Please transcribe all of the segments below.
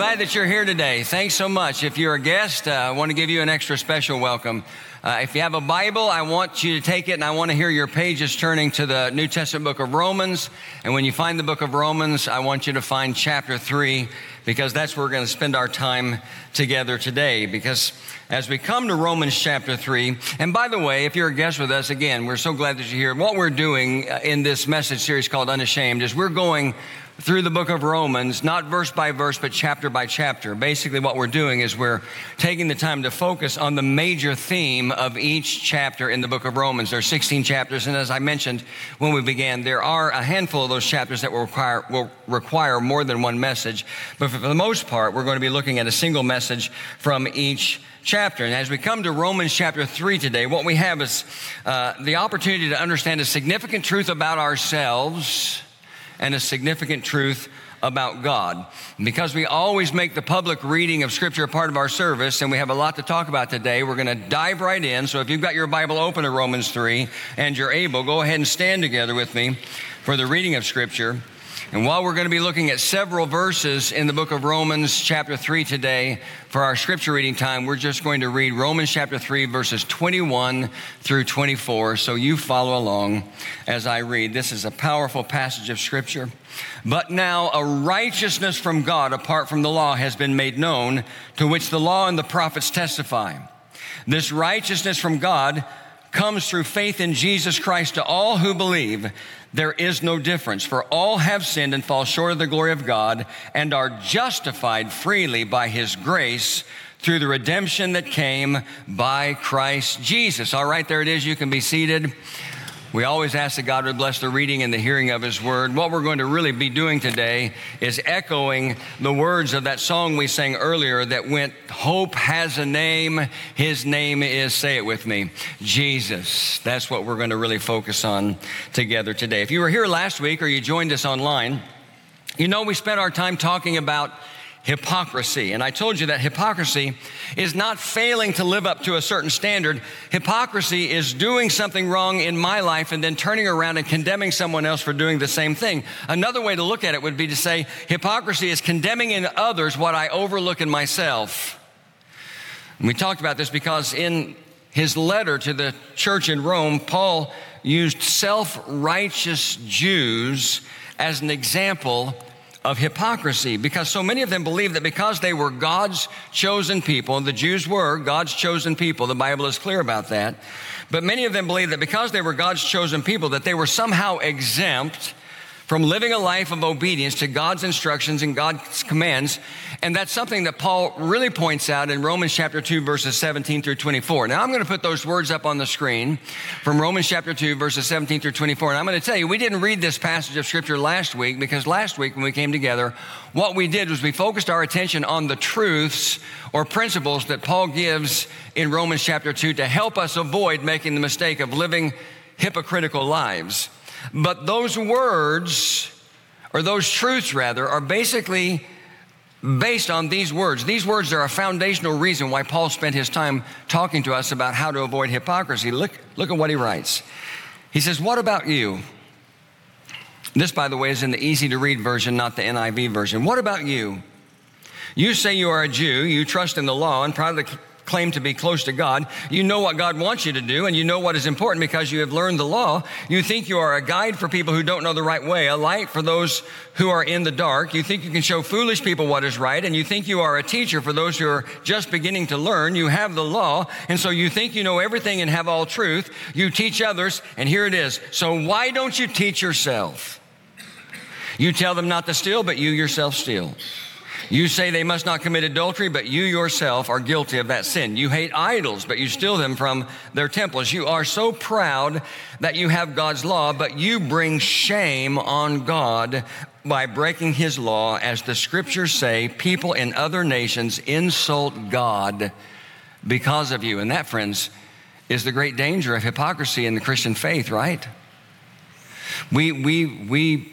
glad that you're here today. Thanks so much. If you're a guest, uh, I want to give you an extra special welcome. Uh, if you have a Bible, I want you to take it and I want to hear your pages turning to the New Testament book of Romans. And when you find the book of Romans, I want you to find chapter 3 because that's where we're going to spend our time together today. Because as we come to Romans chapter 3, and by the way, if you're a guest with us, again, we're so glad that you're here. What we're doing uh, in this message series called Unashamed is we're going through the book of Romans, not verse by verse, but chapter by chapter. Basically, what we're doing is we're taking the time to focus on the major theme of each chapter in the book of Romans. There are 16 chapters, and as I mentioned when we began, there are a handful of those chapters that will require, will require more than one message. But for the most part, we're going to be looking at a single message from each chapter. And as we come to Romans chapter 3 today, what we have is uh, the opportunity to understand a significant truth about ourselves and a significant truth about God. Because we always make the public reading of Scripture a part of our service, and we have a lot to talk about today, we're going to dive right in. So if you've got your Bible open to Romans 3 and you're able, go ahead and stand together with me for the reading of Scripture. And while we're going to be looking at several verses in the book of Romans, chapter 3 today, for our scripture reading time, we're just going to read Romans chapter 3, verses 21 through 24. So you follow along as I read. This is a powerful passage of scripture. But now a righteousness from God apart from the law has been made known, to which the law and the prophets testify. This righteousness from God comes through faith in Jesus Christ to all who believe there is no difference, for all have sinned and fall short of the glory of God and are justified freely by his grace through the redemption that came by Christ Jesus. All right, there it is. You can be seated. We always ask that God would bless the reading and the hearing of His Word. What we're going to really be doing today is echoing the words of that song we sang earlier that went, Hope has a name. His name is, say it with me, Jesus. That's what we're going to really focus on together today. If you were here last week or you joined us online, you know we spent our time talking about hypocrisy. And I told you that hypocrisy is not failing to live up to a certain standard. Hypocrisy is doing something wrong in my life and then turning around and condemning someone else for doing the same thing. Another way to look at it would be to say hypocrisy is condemning in others what I overlook in myself. And we talked about this because in his letter to the church in Rome, Paul used self righteous Jews as an example of hypocrisy because so many of them believed that because they were God's chosen people, the Jews were God's chosen people, the Bible is clear about that. But many of them believed that because they were God's chosen people, that they were somehow exempt from living a life of obedience to God's instructions and God's commands. And that's something that Paul really points out in Romans chapter 2, verses 17 through 24. Now, I'm going to put those words up on the screen from Romans chapter 2, verses 17 through 24. And I'm going to tell you, we didn't read this passage of scripture last week because last week when we came together, what we did was we focused our attention on the truths or principles that Paul gives in Romans chapter 2 to help us avoid making the mistake of living hypocritical lives. But those words, or those truths rather, are basically based on these words. These words are a foundational reason why Paul spent his time talking to us about how to avoid hypocrisy. Look, look at what he writes. He says, What about you? This, by the way, is in the easy to read version, not the NIV version. What about you? You say you are a Jew, you trust in the law, and proudly claim to be close to God. You know what God wants you to do, and you know what is important because you have learned the law. You think you are a guide for people who don't know the right way, a light for those who are in the dark. You think you can show foolish people what is right, and you think you are a teacher for those who are just beginning to learn. You have the law, and so you think you know everything and have all truth. You teach others, and here it is. So why don't you teach yourself? You tell them not to steal, but you yourself steal. You say they must not commit adultery, but you yourself are guilty of that sin. You hate idols, but you steal them from their temples. You are so proud that you have God's law, but you bring shame on God by breaking his law. As the scriptures say, people in other nations insult God because of you. And that, friends, is the great danger of hypocrisy in the Christian faith, right? We, we, we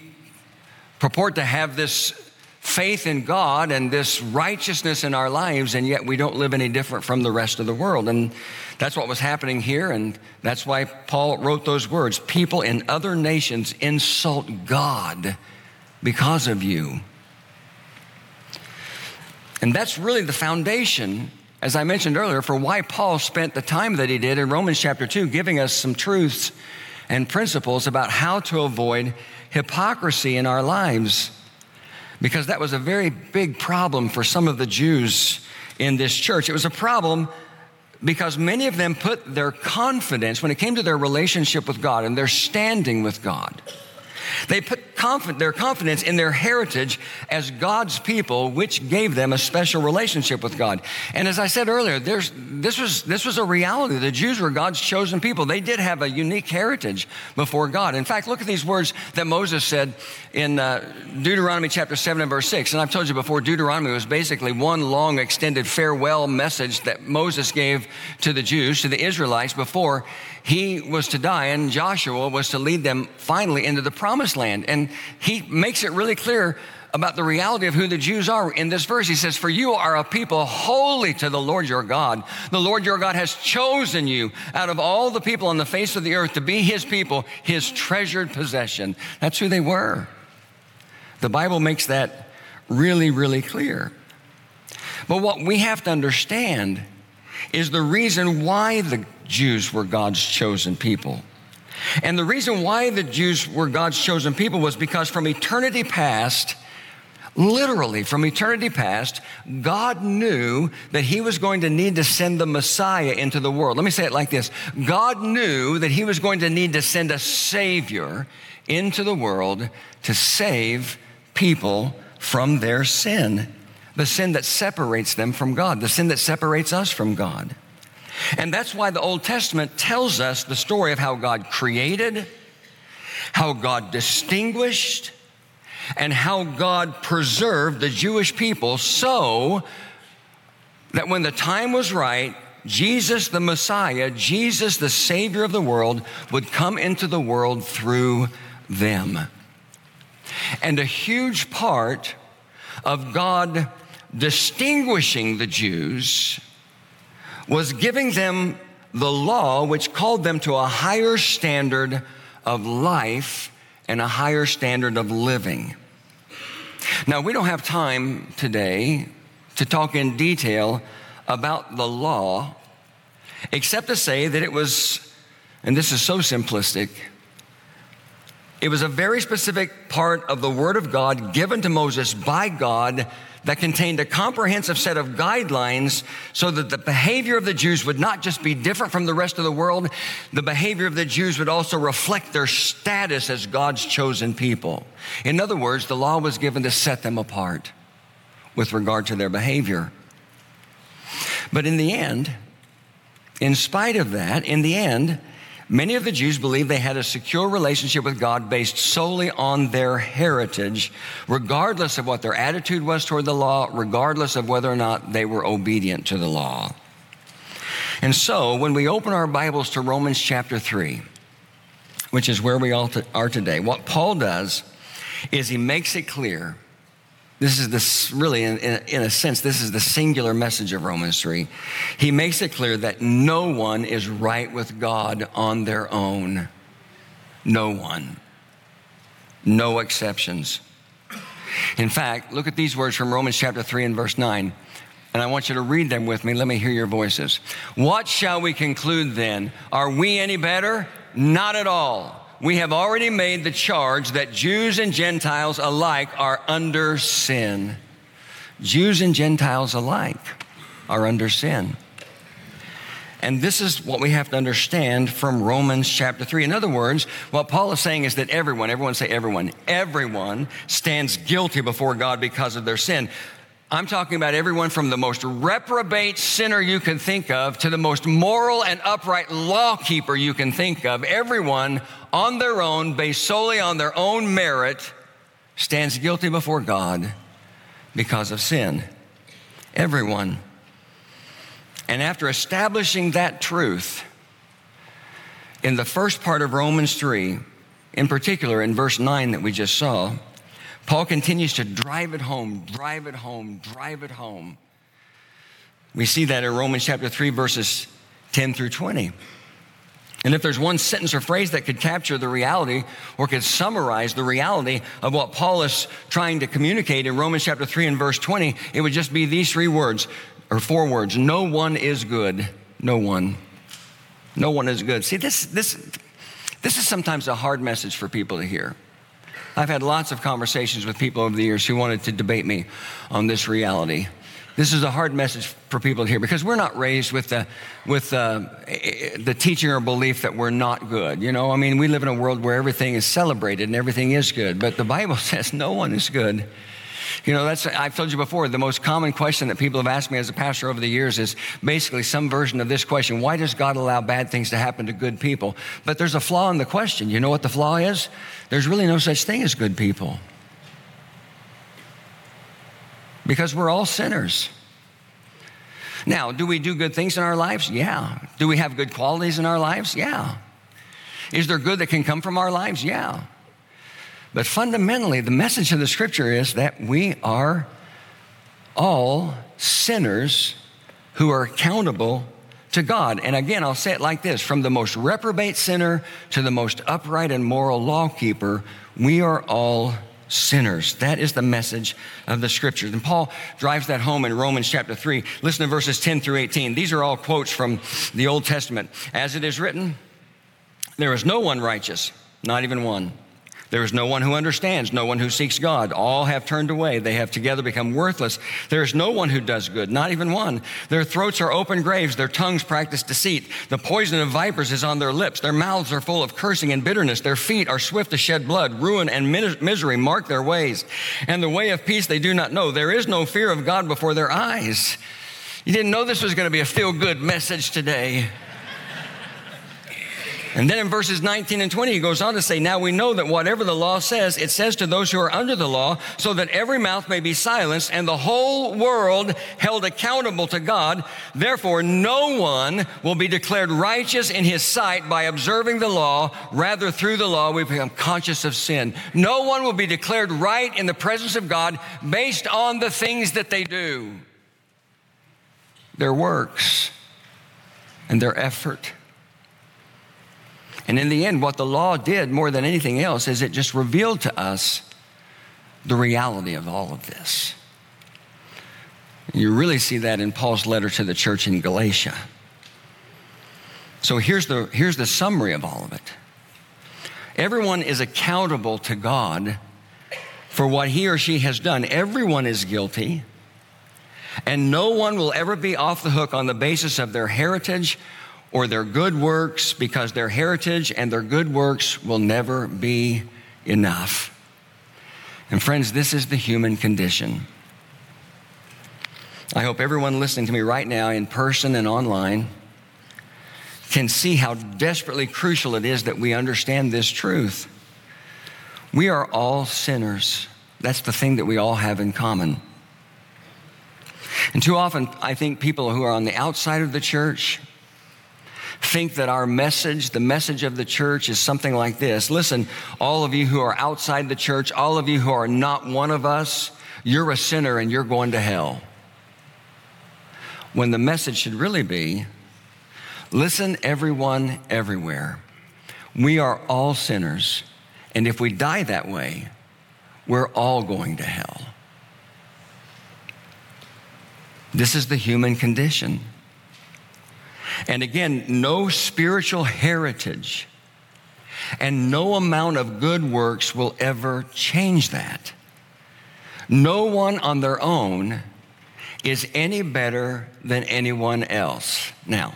purport to have this faith in God and this righteousness in our lives, and yet we don't live any different from the rest of the world. And that's what was happening here, and that's why Paul wrote those words People in other nations insult God because of you. And that's really the foundation, as I mentioned earlier, for why Paul spent the time that he did in Romans chapter 2, giving us some truths and principles about how to avoid hypocrisy in our lives. Because that was a very big problem for some of the Jews in this church. It was a problem because many of them put their confidence when it came to their relationship with God and their standing with God they put conf- their confidence in their heritage as God's people, which gave them a special relationship with God. And as I said earlier, this, was, this was a reality. The Jews were God's chosen people. They did have a unique heritage before God. In fact, look at these words that Moses said in uh, Deuteronomy chapter 7 and verse 6. And I've told you before, Deuteronomy was basically one long extended farewell message that Moses gave to the Jews, to the Israelites, before he was to die and Joshua was to lead them finally into the promised land. And he makes it really clear about the reality of who the Jews are in this verse. He says, For you are a people holy to the Lord your God. The Lord your God has chosen you out of all the people on the face of the earth to be his people, his treasured possession. That's who they were. The Bible makes that really, really clear. But what we have to understand is the reason why the Jews were God's chosen people. And the reason why the Jews were God's chosen people was because from eternity past, literally from eternity past, God knew that He was going to need to send the Messiah into the world. Let me say it like this God knew that He was going to need to send a Savior into the world to save people from their sin, the sin that separates them from God, the sin that separates us from God. And that's why the Old Testament tells us the story of how God created, how God distinguished, and how God preserved the Jewish people so that when the time was right, Jesus the Messiah, Jesus the Savior of the world, would come into the world through them. And a huge part of God distinguishing the Jews was giving them the law, which called them to a higher standard of life and a higher standard of living. Now, we don't have time today to talk in detail about the law, except to say that it was, and this is so simplistic, it was a very specific part of the Word of God given to Moses by God that contained a comprehensive set of guidelines so that the behavior of the Jews would not just be different from the rest of the world, the behavior of the Jews would also reflect their status as God's chosen people. In other words, the law was given to set them apart with regard to their behavior. But in the end, in spite of that, in the end, Many of the Jews believed they had a secure relationship with God based solely on their heritage, regardless of what their attitude was toward the law, regardless of whether or not they were obedient to the law. And so, when we open our Bibles to Romans chapter 3, which is where we all are today, what Paul does is he makes it clear this is this really, in, in, in, a sense, this is the singular message of Romans 3. He makes it clear that no one is right with God on their own. No one. No exceptions. In fact, look at these words from Romans chapter 3 and verse 9. And I want you to read them with me. Let me hear your voices. What shall we conclude then? Are we any better? Not at all we have already made the charge that Jews and Gentiles alike are under sin. Jews and Gentiles alike are under sin. And this is what we have to understand from Romans chapter 3. In other words, what Paul is saying is that everyone, everyone say everyone, everyone stands guilty before God because of their sin. I'm talking about everyone from the most reprobate sinner you can think of to the most moral and upright lawkeeper you can think of. Everyone on their own, based solely on their own merit, stands guilty before God because of sin. Everyone. And after establishing that truth, in the first part of Romans 3, in particular in verse 9 that we just saw, Paul continues to drive it home, drive it home, drive it home. We see that in Romans chapter 3, verses 10 through 20. And if there's one sentence or phrase that could capture the reality or could summarize the reality of what Paul is trying to communicate in Romans chapter 3 and verse 20, it would just be these three words or four words No one is good. No one. No one is good. See, this, this, this is sometimes a hard message for people to hear. I've had lots of conversations with people over the years who wanted to debate me on this reality. This is a hard message for people here because we're not raised with the, with the, the teaching or belief that we're not good. You know, I mean, we live in a world where everything is celebrated and everything is good, but the Bible says no one is good. You know, that's, I've told you before, the most common question that people have asked me as a pastor over the years is basically some version of this question Why does God allow bad things to happen to good people? But there's a flaw in the question. You know what the flaw is? There's really no such thing as good people because we're all sinners. Now, do we do good things in our lives? Yeah. Do we have good qualities in our lives? Yeah. Is there good that can come from our lives? Yeah. But fundamentally, the message of the scripture is that we are all sinners who are accountable to God. And again, I'll say it like this from the most reprobate sinner to the most upright and moral lawkeeper, we are all sinners. That is the message of the scriptures. And Paul drives that home in Romans chapter 3. Listen to verses 10 through 18. These are all quotes from the Old Testament. As it is written, there is no one righteous, not even one. There is no one who understands, no one who seeks God. All have turned away. They have together become worthless. There is no one who does good, not even one. Their throats are open graves. Their tongues practice deceit. The poison of vipers is on their lips. Their mouths are full of cursing and bitterness. Their feet are swift to shed blood. Ruin and misery mark their ways. And the way of peace they do not know. There is no fear of God before their eyes. You didn't know this was going to be a feel good message today. And then in verses 19 and 20, he goes on to say, Now we know that whatever the law says, it says to those who are under the law, so that every mouth may be silenced and the whole world held accountable to God. Therefore, no one will be declared righteous in his sight by observing the law. Rather, through the law, we become conscious of sin. No one will be declared right in the presence of God based on the things that they do, their works, and their effort. And in the end, what the law did more than anything else is it just revealed to us the reality of all of this. You really see that in Paul's letter to the church in Galatia. So here's the, here's the summary of all of it everyone is accountable to God for what he or she has done, everyone is guilty. And no one will ever be off the hook on the basis of their heritage or their good works because their heritage and their good works will never be enough. And friends, this is the human condition. I hope everyone listening to me right now, in person and online, can see how desperately crucial it is that we understand this truth. We are all sinners. That's the thing that we all have in common. And too often, I think people who are on the outside of the church, think that our message, the message of the church, is something like this. Listen, all of you who are outside the church, all of you who are not one of us, you're a sinner and you're going to hell. When the message should really be listen, everyone, everywhere. We are all sinners, and if we die that way, we're all going to hell. This is the human condition. And again, no spiritual heritage and no amount of good works will ever change that. No one on their own is any better than anyone else. Now,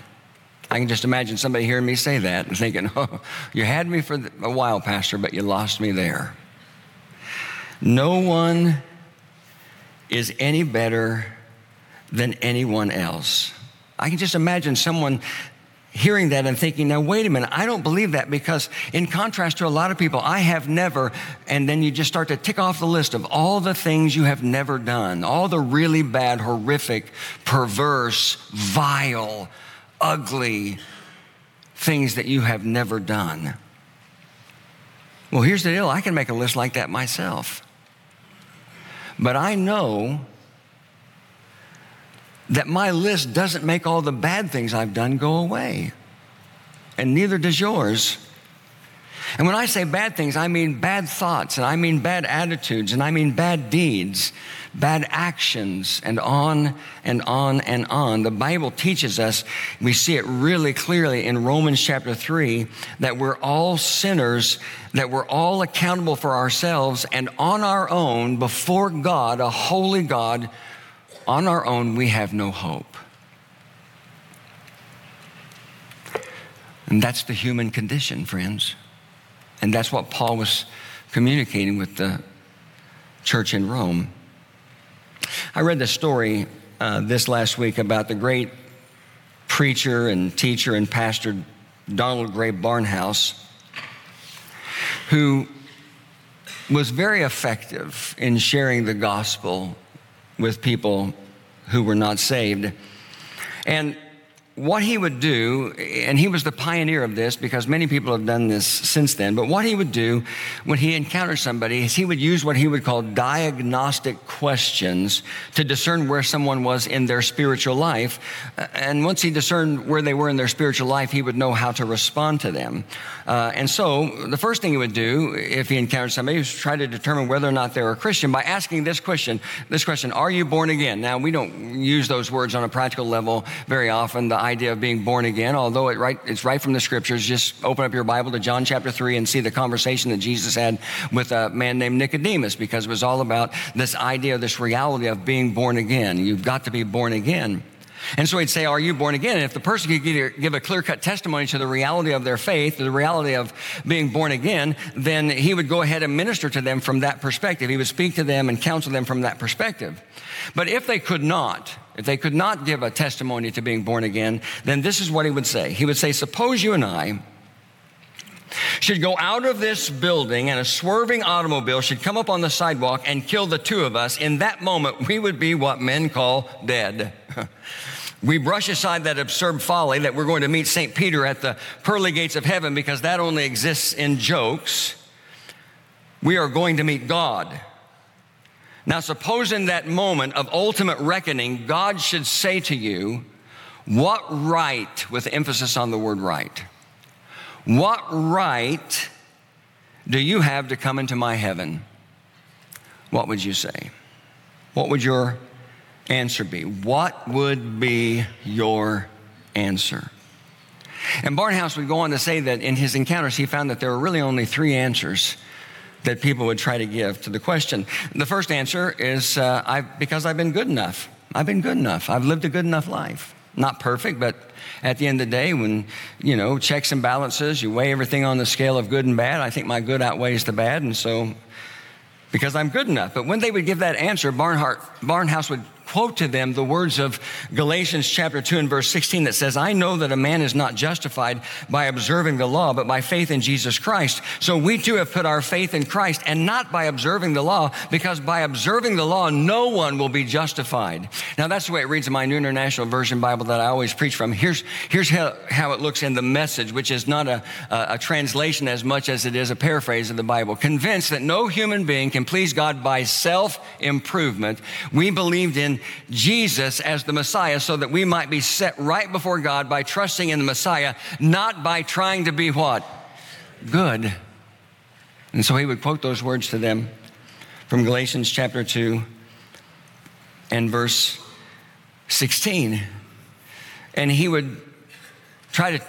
I can just imagine somebody hearing me say that and thinking, oh, you had me for a while, Pastor, but you lost me there. No one is any better than anyone else. I can just imagine someone hearing that and thinking, now, wait a minute, I don't believe that because, in contrast to a lot of people, I have never, and then you just start to tick off the list of all the things you have never done, all the really bad, horrific, perverse, vile, ugly things that you have never done. Well, here's the deal I can make a list like that myself. But I know that my list doesn't make all the bad things I've done go away. and neither does yours. And when I say bad things, I mean bad thoughts, and I mean bad attitudes, and I mean bad deeds, bad actions, and on and on and on. The Bible teaches us, we see it really clearly in Romans chapter 3, that we're all sinners, that we're all accountable for ourselves, and on our own, before God, a holy God, on our own, we have no hope. And that's the human condition, friends. And that's what Paul was communicating with the church in Rome. I read the story uh, this last week about the great preacher and teacher and pastor Donald Grey Barnhouse, who was very effective in sharing the gospel with people who were not saved. And what he would do, and he was the pioneer of this because many people have done this since then, but what he would do when he encountered somebody is he would use what he would call diagnostic questions to discern where someone was in their spiritual life. And once he discerned where they were in their spiritual life, he would know how to respond to them. Uh, and so the first thing he would do if he encountered somebody was try to determine whether or not they were a Christian by asking this question, this question, are you born again? Now, we don't use those words on a practical level very often. The idea of being born again, although it right, it's right from the scriptures. Just open up your Bible to John chapter 3 and see the conversation that Jesus had with a man named Nicodemus because it was all about this idea, this reality of being born again. You've got to be born again. And so he'd say, Are you born again? And if the person could give a clear cut testimony to the reality of their faith, the reality of being born again, then he would go ahead and minister to them from that perspective. He would speak to them and counsel them from that perspective. But if they could not, if they could not give a testimony to being born again, then this is what he would say. He would say, Suppose you and I should go out of this building and a swerving automobile should come up on the sidewalk and kill the two of us. In that moment, we would be what men call dead. We brush aside that absurd folly that we're going to meet St. Peter at the pearly gates of heaven because that only exists in jokes. We are going to meet God. Now, suppose in that moment of ultimate reckoning, God should say to you, What right, with emphasis on the word right, what right do you have to come into my heaven? What would you say? What would your answer be? What would be your answer? And Barnhouse would go on to say that in his encounters, he found that there were really only three answers that people would try to give to the question. The first answer is uh, I, because I've been good enough. I've been good enough. I've lived a good enough life. Not perfect, but at the end of the day, when, you know, checks and balances, you weigh everything on the scale of good and bad, I think my good outweighs the bad, and so because I'm good enough. But when they would give that answer, Barnhart, Barnhouse would quote to them the words of Galatians chapter 2 and verse 16 that says, I know that a man is not justified by observing the law, but by faith in Jesus Christ. So we too have put our faith in Christ and not by observing the law, because by observing the law, no one will be justified. Now that's the way it reads in my New International Version Bible that I always preach from. Here's, here's how, how it looks in the message, which is not a, a, a translation as much as it is a paraphrase of the Bible. Convinced that no human being can please God by self improvement, we believed in Jesus as the Messiah so that we might be set right before God by trusting in the Messiah, not by trying to be what? Good. And so he would quote those words to them from Galatians chapter 2 and verse 16. And he would try to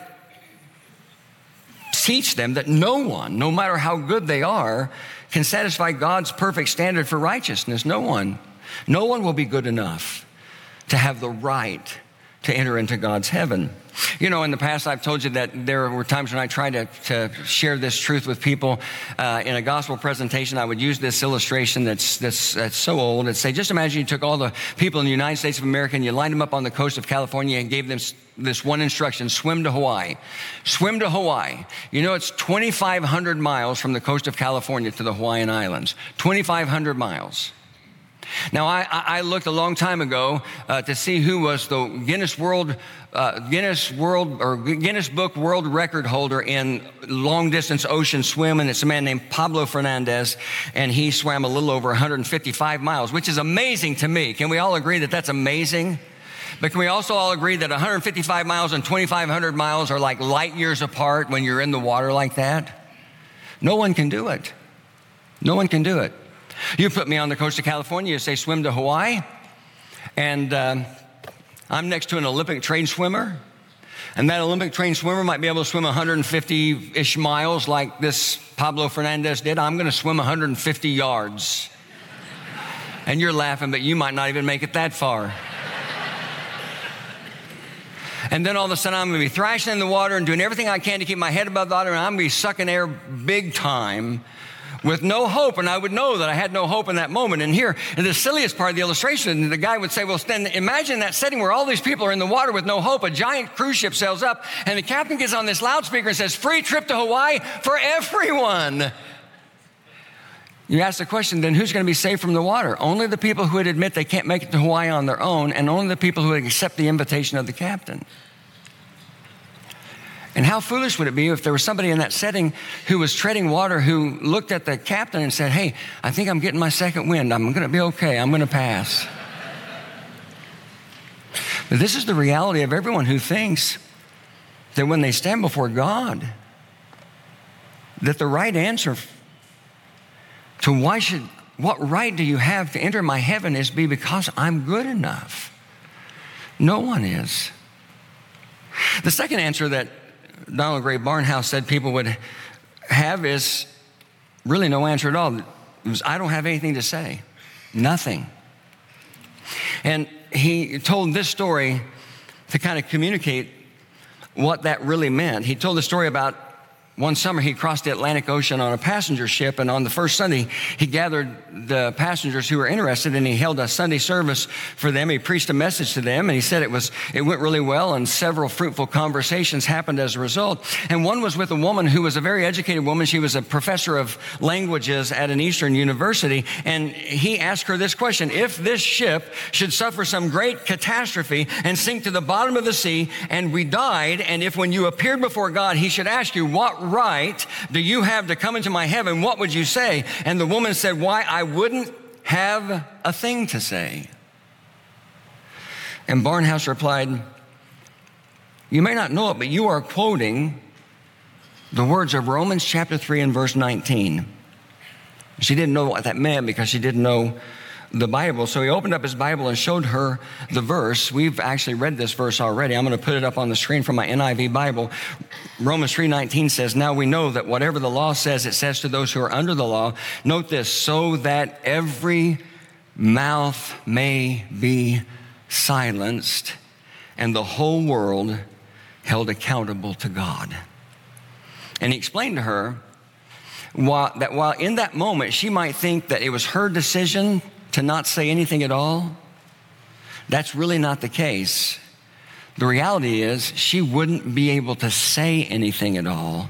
teach them that no one, no matter how good they are, can satisfy God's perfect standard for righteousness. No one. No one will be good enough to have the right to enter into God's heaven. You know, in the past, I've told you that there were times when I tried to, to share this truth with people uh, in a gospel presentation. I would use this illustration that's, that's, that's so old and say, just imagine you took all the people in the United States of America and you lined them up on the coast of California and gave them this one instruction swim to Hawaii. Swim to Hawaii. You know, it's 2,500 miles from the coast of California to the Hawaiian Islands. 2,500 miles. Now, I, I looked a long time ago uh, to see who was the Guinness World, uh, Guinness World or Guinness Book World Record holder in long distance ocean swim, and it's a man named Pablo Fernandez, and he swam a little over 155 miles, which is amazing to me. Can we all agree that that's amazing? But can we also all agree that 155 miles and 2,500 miles are like light years apart when you're in the water like that? No one can do it. No one can do it. You put me on the coast of California, you say swim to Hawaii, and um, I'm next to an Olympic trained swimmer. And that Olympic trained swimmer might be able to swim 150 ish miles like this Pablo Fernandez did. I'm going to swim 150 yards. and you're laughing, but you might not even make it that far. And then all of a sudden, I'm going to be thrashing in the water and doing everything I can to keep my head above the water, and I'm going to be sucking air big time with no hope. And I would know that I had no hope in that moment. And here, in the silliest part of the illustration, the guy would say, Well, then imagine that setting where all these people are in the water with no hope. A giant cruise ship sails up, and the captain gets on this loudspeaker and says, Free trip to Hawaii for everyone. You ask the question, then who's going to be saved from the water? Only the people who would admit they can't make it to Hawaii on their own, and only the people who would accept the invitation of the captain. And how foolish would it be if there was somebody in that setting who was treading water who looked at the captain and said, Hey, I think I'm getting my second wind. I'm going to be okay. I'm going to pass. but this is the reality of everyone who thinks that when they stand before God, that the right answer to why should, what right do you have to enter my heaven is be because I'm good enough. No one is. The second answer that Donald Grey Barnhouse said people would have is really no answer at all. It was, I don't have anything to say. Nothing. And he told this story to kind of communicate what that really meant. He told the story about one summer, he crossed the Atlantic Ocean on a passenger ship, and on the first Sunday, he gathered the passengers who were interested, and he held a Sunday service for them. He preached a message to them, and he said it was it went really well, and several fruitful conversations happened as a result. And one was with a woman who was a very educated woman. She was a professor of languages at an Eastern university, and he asked her this question: If this ship should suffer some great catastrophe and sink to the bottom of the sea, and we died, and if when you appeared before God, He should ask you what right do you have to come into my heaven? What would you say? And the woman said, Why, I wouldn't have a thing to say. And Barnhouse replied, You may not know it, but you are quoting the words of Romans chapter 3 and verse 19. She didn't know what that meant because she didn't know the Bible. So he opened up his Bible and showed her the verse. We've actually read this verse already. I'm going to put it up on the screen from my NIV Bible. Romans 3:19 says, "Now we know that whatever the law says, it says to those who are under the law. Note this, so that every mouth may be silenced and the whole world held accountable to God." And he explained to her while, that while in that moment she might think that it was her decision to not say anything at all? That's really not the case. The reality is, she wouldn't be able to say anything at all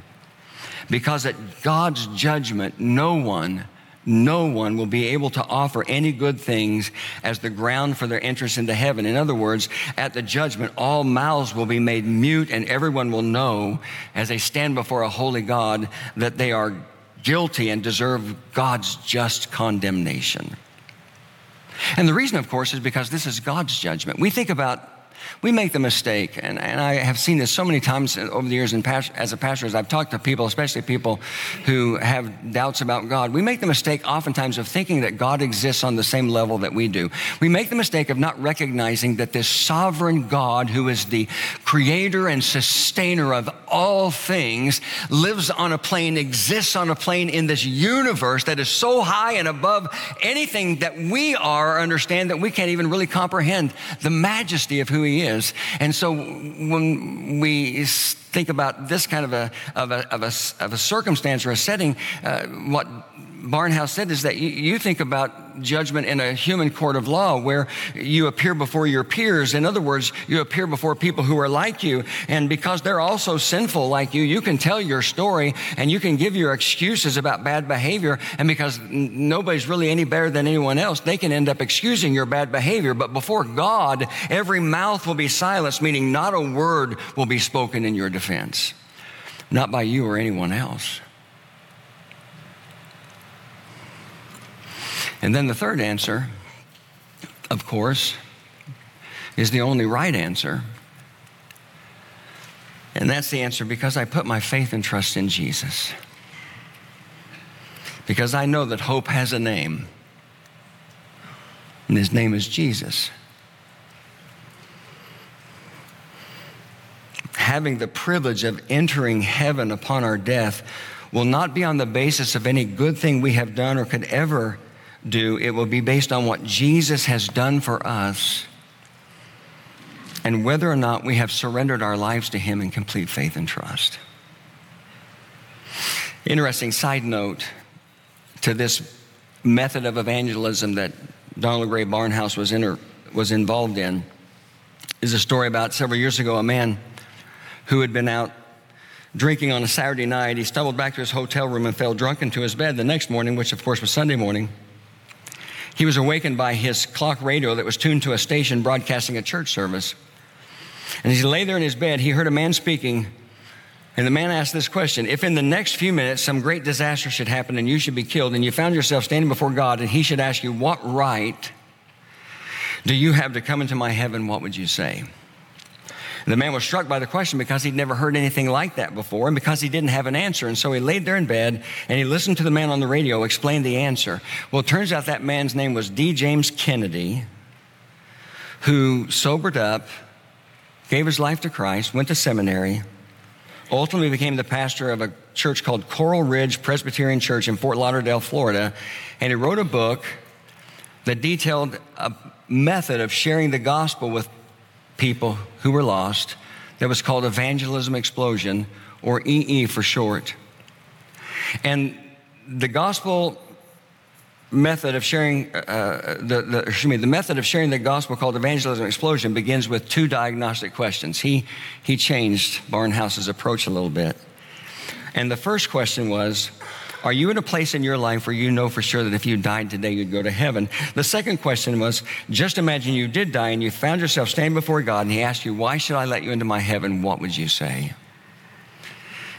because at God's judgment, no one, no one will be able to offer any good things as the ground for their entrance into heaven. In other words, at the judgment, all mouths will be made mute and everyone will know as they stand before a holy God that they are guilty and deserve God's just condemnation. And the reason, of course, is because this is God's judgment. We think about we make the mistake, and, and I have seen this so many times over the years in past, as a pastor, as I've talked to people, especially people who have doubts about God. We make the mistake oftentimes of thinking that God exists on the same level that we do. We make the mistake of not recognizing that this sovereign God, who is the creator and sustainer of all things, lives on a plane, exists on a plane in this universe that is so high and above anything that we are, understand that we can't even really comprehend the majesty of who he is. And so when we think about this kind of a, of a, of a, of a circumstance or a setting, uh, what Barnhouse said is that you, think about judgment in a human court of law where you appear before your peers. In other words, you appear before people who are like you. And because they're also sinful like you, you can tell your story and you can give your excuses about bad behavior. And because nobody's really any better than anyone else, they can end up excusing your bad behavior. But before God, every mouth will be silenced, meaning not a word will be spoken in your defense, not by you or anyone else. And then the third answer, of course, is the only right answer. And that's the answer because I put my faith and trust in Jesus. Because I know that hope has a name, and his name is Jesus. Having the privilege of entering heaven upon our death will not be on the basis of any good thing we have done or could ever do. It will be based on what Jesus has done for us and whether or not we have surrendered our lives to Him in complete faith and trust. Interesting side note to this method of evangelism that Donald Grey Barnhouse was, in, was involved in is a story about several years ago a man who had been out drinking on a Saturday night. He stumbled back to his hotel room and fell drunk into his bed the next morning, which of course was Sunday morning. He was awakened by his clock radio that was tuned to a station broadcasting a church service. And as he lay there in his bed, he heard a man speaking. And the man asked this question If in the next few minutes some great disaster should happen and you should be killed, and you found yourself standing before God, and he should ask you, What right do you have to come into my heaven? What would you say? The man was struck by the question because he'd never heard anything like that before and because he didn't have an answer. And so he laid there in bed and he listened to the man on the radio explain the answer. Well, it turns out that man's name was D. James Kennedy, who sobered up gave his life to Christ, went to seminary, ultimately became the pastor of a church called Coral Ridge Presbyterian Church in Fort Lauderdale, Florida. And he wrote a book that detailed a method of sharing the gospel with people who were lost that was called Evangelism Explosion, or EE for short. And the gospel method of sharing, uh, uh, the, the, excuse me, the method of sharing the gospel called evangelism explosion begins with two diagnostic questions. He, he changed Barnhouse's approach a little bit. And the first question was, are you in a place in your life where you know for sure that if you died today, you'd go to heaven? The second question was, just imagine you did die and you found yourself standing before God and he asked you, why should I let you into my heaven? What would you say?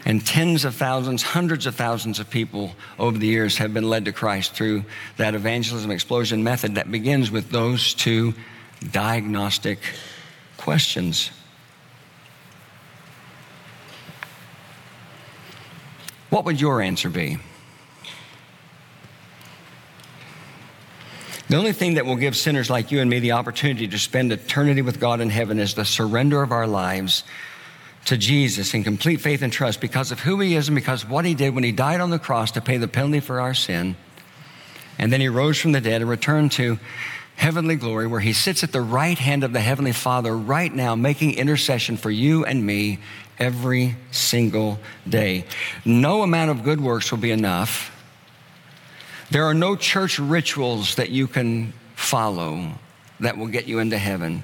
And tens of thousands, hundreds of thousands of people over the years have been led to Christ through that evangelism explosion method that begins with those two diagnostic questions. What would your answer be? The only thing that will give sinners like you and me the opportunity to spend eternity with God in heaven is the surrender of our lives to Jesus in complete faith and trust because of who he is and because of what he did when he died on the cross to pay the penalty for our sin. And then he rose from the dead and returned to heavenly glory where he sits at the right hand of the heavenly Father right now making intercession for you and me every single day. No amount of good works will be enough. There are no church rituals that you can follow that will get you into heaven.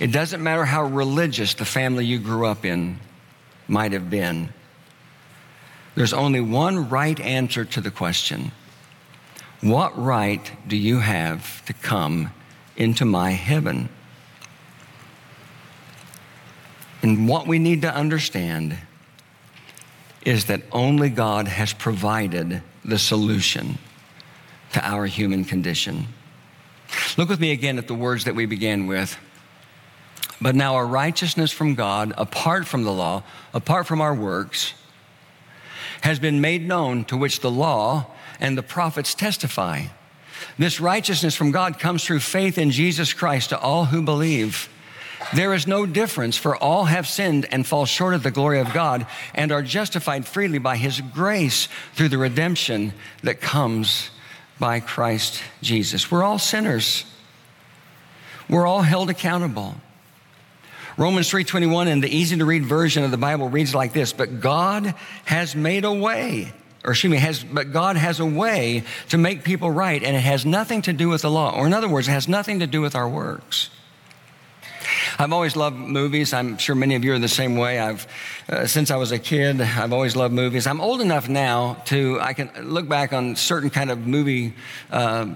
It doesn't matter how religious the family you grew up in might have been. There's only one right answer to the question What right do you have to come into my heaven? And what we need to understand is that only God has provided the solution to our human condition. Look with me again at the words that we began with. But now our righteousness from God, apart from the law, apart from our works, has been made known to which the law and the prophets testify. This righteousness from God comes through faith in Jesus Christ to all who believe. There is no difference, for all have sinned and fall short of the glory of God and are justified freely by His grace through the redemption that comes by Christ Jesus. We're all sinners. We're all held accountable. Romans 3:21 in the easy to read version of the Bible reads like this, but God has made a way or excuse me, has, but God has a way to make people right, and it has nothing to do with the law. Or, in other words, it has nothing to do with our works. I've always loved movies. I'm sure many of you are the same way. I've, uh, since I was a kid, I've always loved movies. I'm old enough now to, I can look back on certain kind of movie uh,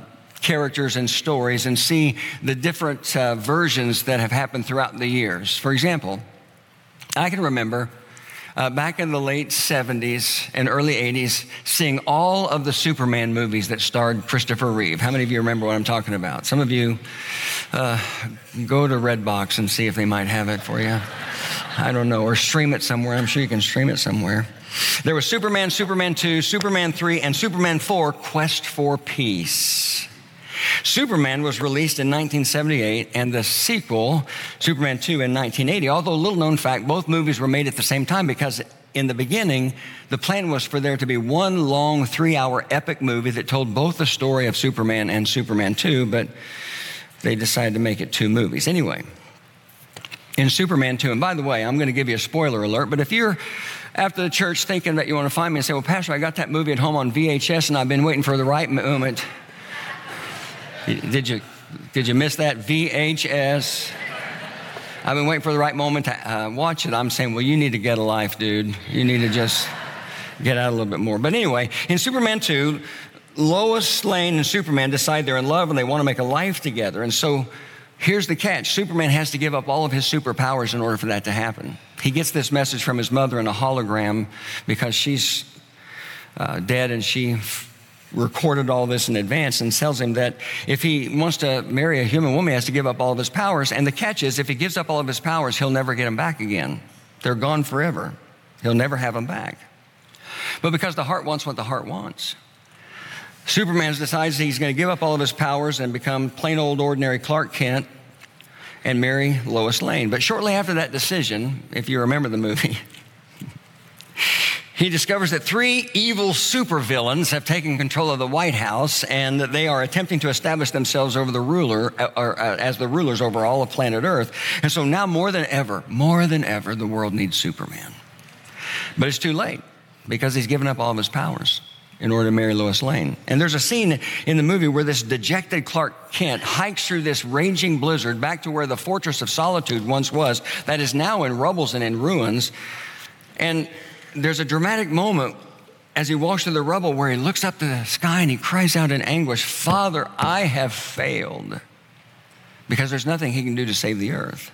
characters and stories and see the different uh, versions that have happened throughout the years. For example, I can remember uh, back in the late 70s and early 80s, seeing all of the Superman movies that starred Christopher Reeve. How many of you remember what I'm talking about? Some of you uh, go to Redbox and see if they might have it for you. I don't know, or stream it somewhere. I'm sure you can stream it somewhere. There was Superman, Superman 2, Superman 3, and Superman 4 Quest for Peace. Superman was released in 1978 and the sequel, Superman 2, in 1980. Although, little known fact, both movies were made at the same time because in the beginning, the plan was for there to be one long three hour epic movie that told both the story of Superman and Superman 2, but they decided to make it two movies. Anyway, in Superman 2, and by the way, I'm going to give you a spoiler alert, but if you're after the church thinking that you want to find me and say, Well, Pastor, I got that movie at home on VHS and I've been waiting for the right moment did you, did you miss that? VHS. I've been waiting for the right moment to uh, watch it. I'm saying, well, you need to get a life, dude. You need to just get out a little bit more. But anyway, in Superman 2, Lois Lane and Superman decide they're in love and they want to make a life together. And so here's the catch Superman has to give up all of his superpowers in order for that to happen. He gets this message from his mother in a hologram because she's uh, dead and she recorded all this in advance and tells him that if he wants to marry a human woman, he has to give up all of his powers. And the catch is, if he gives up all of his powers, he'll never get them back again. They're gone forever. He'll never have them back. But because the heart wants what the heart wants, Superman decides he's going to give up all of his powers and become plain old ordinary Clark Kent and marry Lois Lane. But shortly after that decision, if you remember the movie, he discovers that three evil supervillains have taken control of the White House and that they are attempting to establish themselves over the ruler, uh, or, uh, as the rulers over all of planet Earth. And so now more than ever, more than ever, the world needs Superman. But it's too late because he's given up all of his powers in order to marry Lois Lane. And there's a scene in the movie where this dejected Clark Kent hikes through this raging blizzard back to where the Fortress of Solitude once was, that is now in rubbles and in ruins. And there's a dramatic moment as he walks through the rubble where he looks up to the sky and he cries out in anguish, Father, I have failed. Because there's nothing he can do to save the earth.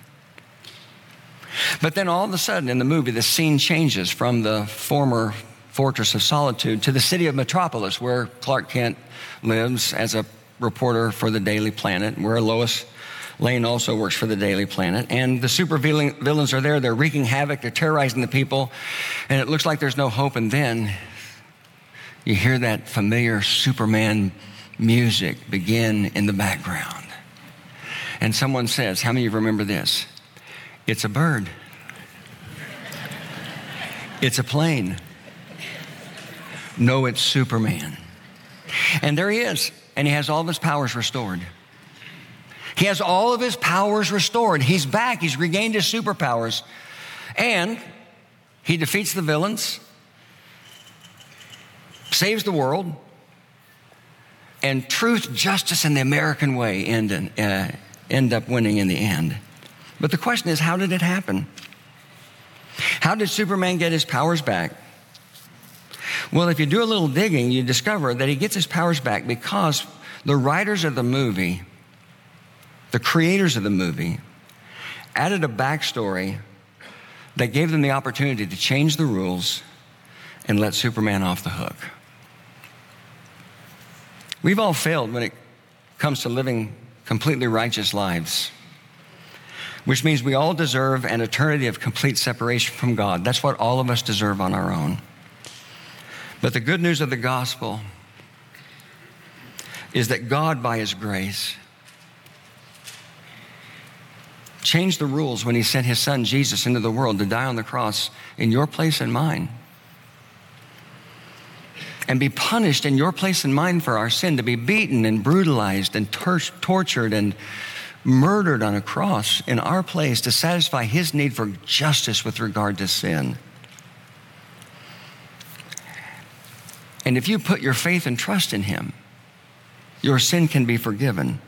But then all of a sudden in the movie, the scene changes from the former fortress of solitude to the city of Metropolis, where Clark Kent lives as a reporter for the Daily Planet, where Lois Lane also works for the Daily Planet. And the super villains are there. They're wreaking havoc. They're terrorizing the people. And it looks like there's no hope. And then you hear that familiar Superman music begin in the background. And someone says, How many of you remember this? It's a bird. It's a plane. No, it's Superman. And there he is. And he has all of his powers restored. He has all of his powers restored. He's back. He's regained his superpowers. And he defeats the villains, saves the world, and truth, justice, and the American way end, uh, end up winning in the end. But the question is, how did it happen? How did Superman get his powers back? Well, if you do a little digging, you discover that he gets his powers back because the writers of the movie the creators of the movie, added a backstory that gave them the opportunity to change the rules and let Superman off the hook. We've all failed when it comes to living completely righteous lives, which means we all deserve an eternity of complete separation from God. That's what all of us deserve on our own. But the good news of the gospel is that God, by His grace, changed the rules when he sent his son Jesus into the world to die on the cross in your place and mine. And be punished in your place and mine for our sin, to be beaten and brutalized and tor- tortured and murdered on a cross in our place to satisfy his need for justice with regard to sin. And if you put your faith and trust in him, your sin can be forgiven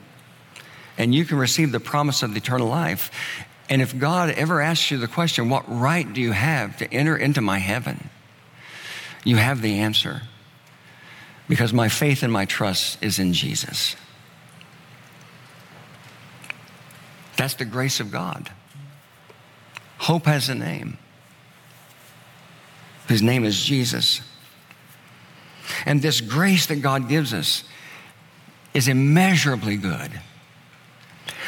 and you can receive the promise of the eternal life. And if God ever asks you the question, What right do you have to enter into my heaven? You have the answer because my faith and my trust is in Jesus. That's the grace of God. Hope has a name. His name is Jesus. And this grace that God gives us is immeasurably good.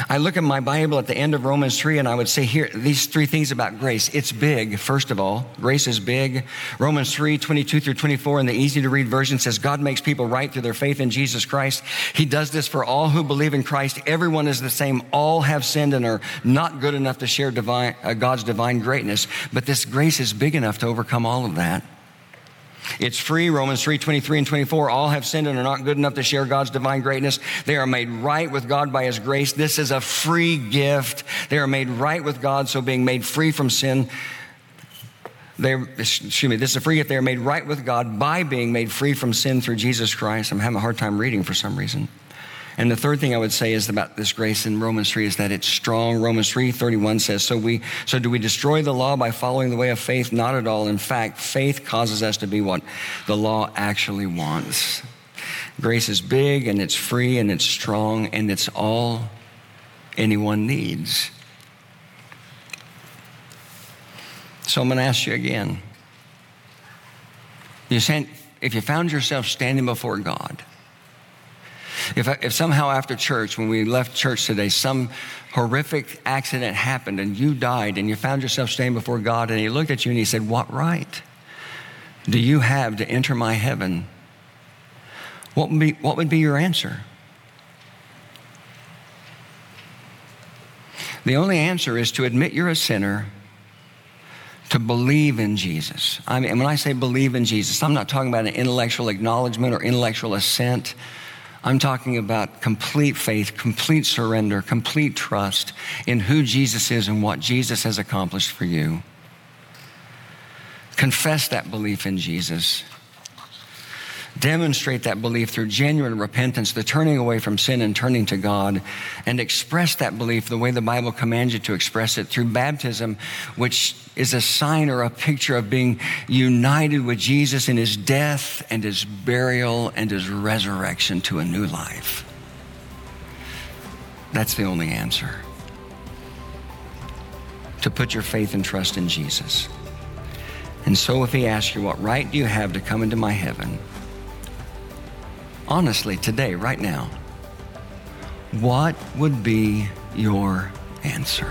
I look at my Bible at the end of Romans 3 and I would say here these three things about grace. It's big, first of all. Grace is big. Romans 3 22 through 24 in the easy to read version says, God makes people right through their faith in Jesus Christ. He does this for all who believe in Christ. Everyone is the same. All have sinned and are not good enough to share divine, uh, God's divine greatness. But this grace is big enough to overcome all of that. It's free. Romans 3 23 and 24. All have sinned and are not good enough to share God's divine greatness. They are made right with God by His grace. This is a free gift. They are made right with God, so being made free from sin. They're, excuse me, this is a free gift. They are made right with God by being made free from sin through Jesus Christ. I'm having a hard time reading for some reason. And the third thing I would say is about this grace in Romans 3 is that it's strong. Romans 3 31 says, so we so do we destroy the law by following the way of faith? Not at all. In fact, faith causes us to be what the law actually wants. Grace is big and it's free and it's strong and it's all anyone needs. So I'm going to ask you again. You sent, if you found yourself standing before God, if, if somehow after church, when we left church today, some horrific accident happened and you died and you found yourself standing before God and He looked at you and He said, What right do you have to enter my heaven? What would be, what would be your answer? The only answer is to admit you're a sinner, to believe in Jesus. I mean, when I say believe in Jesus, I'm not talking about an intellectual acknowledgement or intellectual assent. I'm talking about complete faith, complete surrender, complete trust in who Jesus is and what Jesus has accomplished for you. Confess that belief in Jesus. Demonstrate that belief through genuine repentance, the turning away from sin and turning to God, and express that belief the way the Bible commands you to express it through baptism, which is a sign or a picture of being united with Jesus in his death and his burial and his resurrection to a new life. That's the only answer. To put your faith and trust in Jesus. And so, if he asks you, What right do you have to come into my heaven? Honestly, today, right now, what would be your answer?